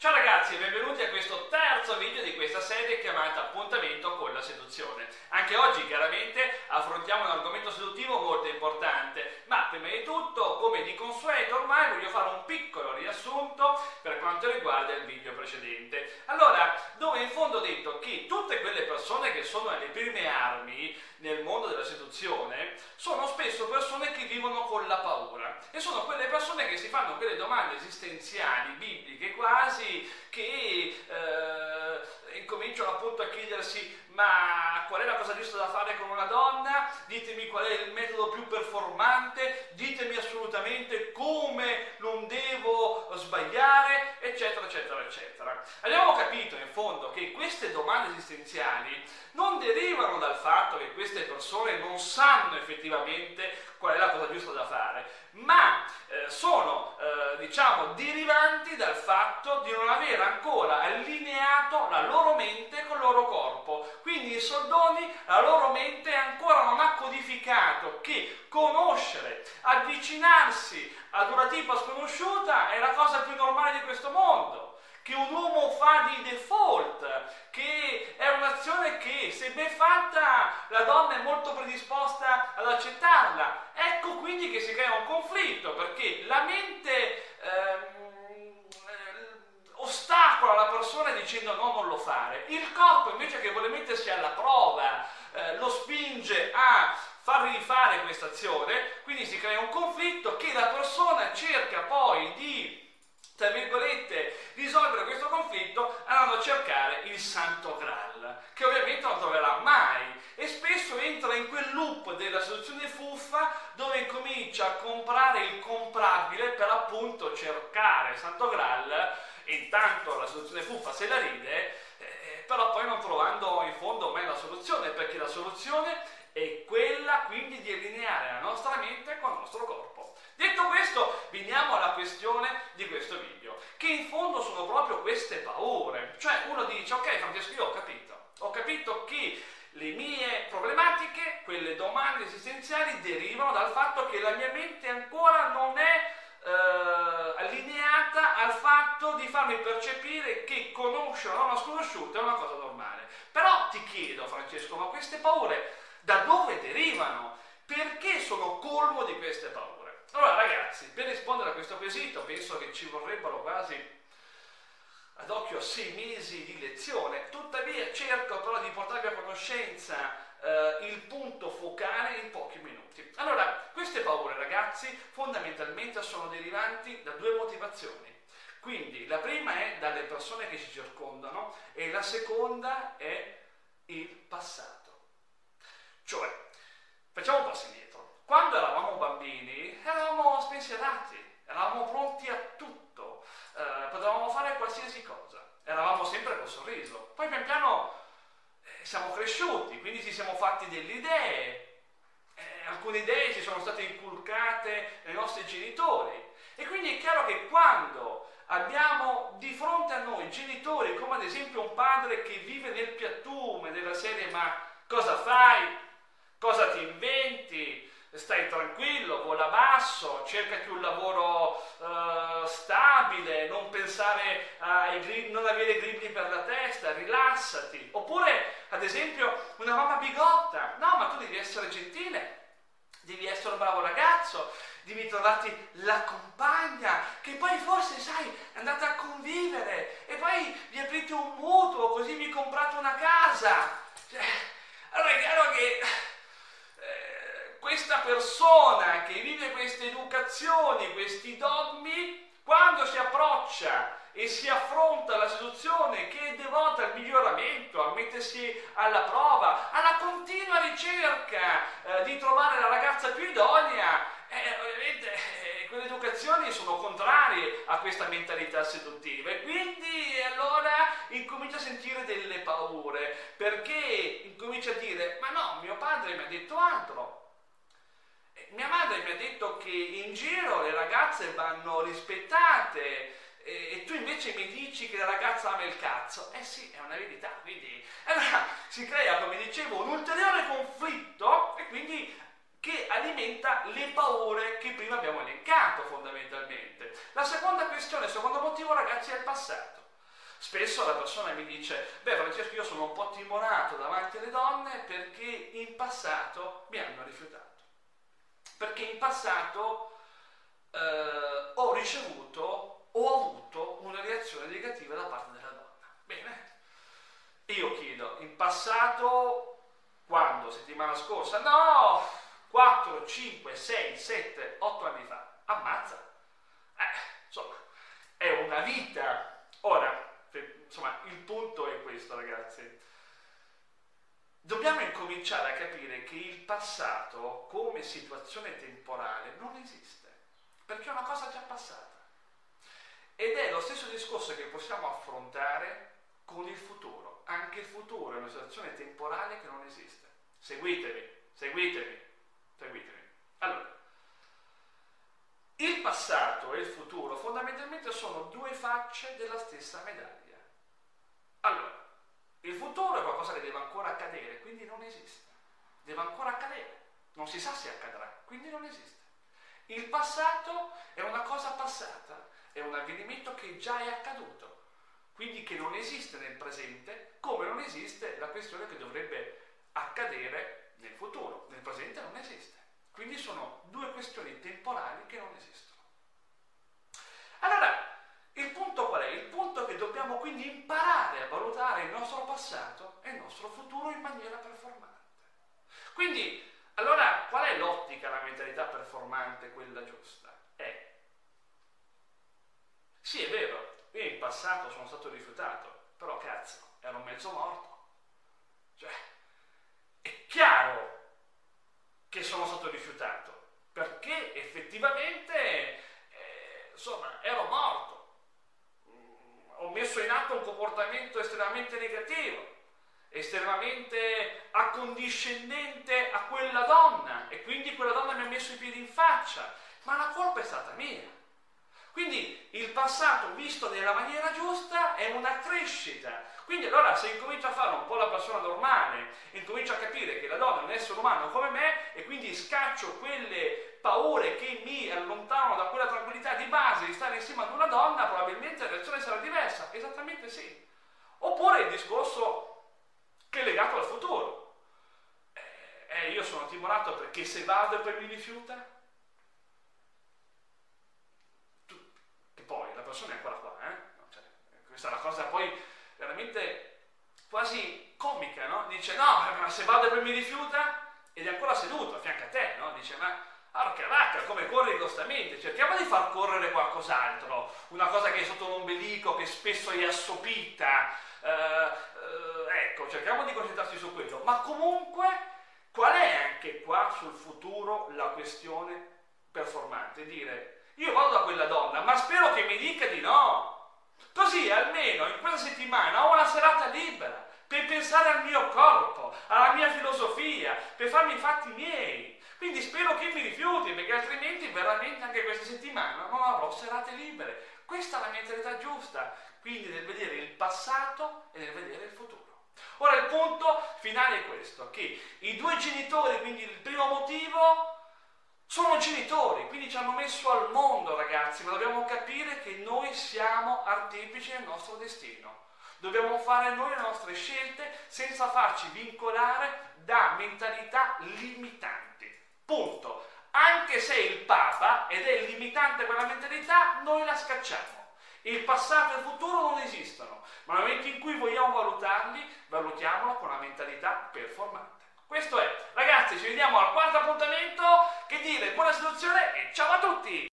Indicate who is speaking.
Speaker 1: Ciao ragazzi e benvenuti a questo terzo video di questa serie chiamata Appuntamento con la seduzione. Anche oggi chiaramente affrontiamo un argomento seduttivo molto importante, prima di tutto, come di consueto ormai, voglio fare un piccolo riassunto per quanto riguarda il video precedente. Allora, dove in fondo ho detto che tutte quelle persone che sono alle prime armi nel mondo della seduzione sono spesso persone che vivono con la paura e sono quelle persone che si fanno quelle domande esistenziali, bibliche quasi, che eh, incominciano appunto a chiedersi ma qual è la cosa giusta da fare con una donna? Ditemi qual è il metodo più performante, ditemi assolutamente come non devo sbagliare, eccetera, eccetera, eccetera. Abbiamo capito in fondo che queste domande esistenziali non derivano dal fatto che queste persone non sanno effettivamente qual è la cosa giusta da fare, ma eh, sono eh, diciamo derivanti dal fatto di non aver ancora allineato la loro mente con il loro corpo. Quindi i soldoni, la loro mente ancora non ha codificato che conoscere, avvicinarsi ad una tipa sconosciuta è la cosa più normale di questo mondo che un uomo fa di default, che è un'azione che se ben fatta la donna è molto predisposta ad accettarla. Ecco quindi che si crea un conflitto perché la mente ehm, ostacola la persona dicendo no, non lo fare. Il corpo invece che vuole mettersi alla prova, eh, lo spinge a fargli fare questa azione, quindi si crea un conflitto che la persona cerca poi di tra virgolette, risolvere questo conflitto andando a cercare il santo Graal, che ovviamente non troverà mai. E spesso entra in quel loop della soluzione fuffa dove incomincia a comprare il comprabile per appunto cercare il santo Graal. E intanto la soluzione fuffa se la ride, eh, però poi non trovando in fondo mai la soluzione, perché la soluzione è quella quindi di allineare la nostra mente con il nostro corpo. Detto questo, veniamo alla questione di questo video, che in fondo sono proprio queste paure. Cioè uno dice, ok Francesco, io ho capito, ho capito che le mie problematiche, quelle domande esistenziali, derivano dal fatto che la mia mente ancora non è eh, allineata al fatto di farmi percepire che conoscere una donna sconosciuta è una cosa normale. Però ti chiedo, Francesco, ma queste paure da dove derivano? Perché sono colmo di queste paure? Allora ragazzi, per rispondere a questo quesito penso che ci vorrebbero quasi ad occhio sei mesi di lezione, tuttavia cerco però di portarvi a conoscenza eh, il punto focale in pochi minuti. Allora, queste paure ragazzi fondamentalmente sono derivanti da due motivazioni. Quindi la prima è dalle persone che ci circondano e la seconda è il passato. Cioè, facciamo un passo indietro. Quando eravamo bambini eravamo spensierati, eravamo pronti a tutto, eh, potevamo fare qualsiasi cosa, eravamo sempre col sorriso. Poi pian piano eh, siamo cresciuti, quindi ci siamo fatti delle idee, eh, alcune idee ci sono state inculcate dai nostri genitori e quindi è chiaro che quando abbiamo di fronte a noi genitori come ad esempio un padre che vive nel piattume della serie ma cosa fai? Cosa ti inventi? stai tranquillo, vola basso, cercati un lavoro uh, stabile, non pensare ai grilli, non avere grilli per la testa, rilassati. Oppure, ad esempio, una mamma bigotta, no, ma tu devi essere gentile, devi essere un bravo ragazzo, devi trovarti la compagna, che poi forse, sai, andate a convivere e poi vi aprite un mutuo, così vi comprate una casa. Cioè, allora è chiaro che questa persona che vive queste educazioni, questi dogmi, quando si approccia e si affronta la seduzione che è devota al miglioramento, a mettersi alla prova, alla continua ricerca eh, di trovare la ragazza più idonea, eh, ovviamente eh, quelle educazioni sono contrarie a questa mentalità seduttiva. E quindi allora incomincia a sentire delle paure perché incomincia a dire ma no, mio padre mi ha detto mi ha detto che in giro le ragazze vanno rispettate e, e tu invece mi dici che la ragazza ama il cazzo. Eh sì, è una verità, quindi allora si crea, come dicevo, un ulteriore conflitto e quindi che alimenta le paure che prima abbiamo elencato fondamentalmente. La seconda questione, il secondo motivo ragazzi è il passato. Spesso la persona mi dice, beh Francesco io sono un po' timorato davanti alle donne perché in passato mi hanno rifiutato. Perché in passato eh, ho ricevuto, ho avuto una reazione negativa da parte della donna. Bene, io chiedo, in passato, quando? Settimana scorsa? No, 4, 5, 6, 7, 8 anni fa. Ammazza. Eh, insomma, è una vita. Ora, insomma, il punto è questo, ragazzi. Dobbiamo incominciare a capire che il passato come situazione temporale non esiste, perché è una cosa già passata. Ed è lo stesso discorso che possiamo affrontare con il futuro. Anche il futuro è una situazione temporale che non esiste. Seguitemi, seguitemi, seguitemi. Allora, il passato e il futuro fondamentalmente sono due facce della stessa medaglia. Allora, il futuro è qualcosa che deve ancora accadere, quindi non esiste. Deve ancora accadere. Non si sa se accadrà, quindi non esiste. Il passato è una cosa passata, è un avvenimento che già è accaduto, quindi che non esiste nel presente, come non esiste la questione che dovrebbe accadere nel futuro. Nel presente non esiste. Quindi sono due questioni temporali che non esistono. Allora, il punto qual è? Il punto è che dobbiamo quindi imparare a valutare il nostro passato e il nostro futuro in maniera performante. Quindi, allora, qual è l'ottica, la mentalità performante, quella giusta? È, sì è vero, io in passato sono stato rifiutato, però cazzo, ero mezzo morto. Cioè, è chiaro che sono stato rifiutato, perché effettivamente, eh, insomma, ero morto. Mm, ho messo in atto un comportamento estremamente negativo, estremamente accondiscendente a quella donna e quindi quella donna mi ha messo i piedi in faccia, ma la colpa è stata mia. Quindi il passato visto nella maniera giusta è una crescita, quindi allora se incomincio a fare un po' la persona normale, incomincio a capire che la donna è un essere umano come me e quindi scaccio quelle paure che mi allontanano da quella tranquillità di base di stare insieme ad una donna, probabilmente la reazione sarà diversa. Esattamente sì. Oppure il discorso che è legato al futuro. Eh, eh, io sono perché se vado e poi mi rifiuta, tu, che poi la persona è ancora qua, eh? Cioè, questa è la cosa poi veramente quasi comica, no? Dice, no, ma se vado e poi mi rifiuta, ed è ancora seduto a fianco a te, no? Dice, ma porca vacca, come corri costamente, cerchiamo di far correre qualcos'altro, una cosa che è sotto l'ombelico, che spesso è assopita, eh, eh, ecco, cerchiamo di concentrarci su quello, ma comunque qua sul futuro la questione performante? Dire, io vado da quella donna, ma spero che mi dica di no, Così almeno in questa settimana ho una serata libera per pensare al mio corpo, alla mia filosofia, per farmi i fatti miei. Quindi spero che mi rifiuti, perché altrimenti veramente anche questa settimana non avrò serate libere. Questa è la mentalità giusta, quindi nel vedere il passato e nel vedere il futuro. Ora il punto finale è questo, che i due genitori, quindi il primo motivo, sono genitori, quindi ci hanno messo al mondo ragazzi, ma dobbiamo capire che noi siamo artefici del nostro destino. Dobbiamo fare noi le nostre scelte senza farci vincolare da mentalità limitanti. Punto. Anche se il Papa, ed è limitante quella mentalità, noi la scacciamo. Il passato e il futuro non esistono, ma nel momento in cui vogliamo valutarli, valutiamolo con una mentalità performante. Questo è. Ragazzi, ci vediamo al quarto appuntamento. Che dire, buona situazione e ciao a tutti!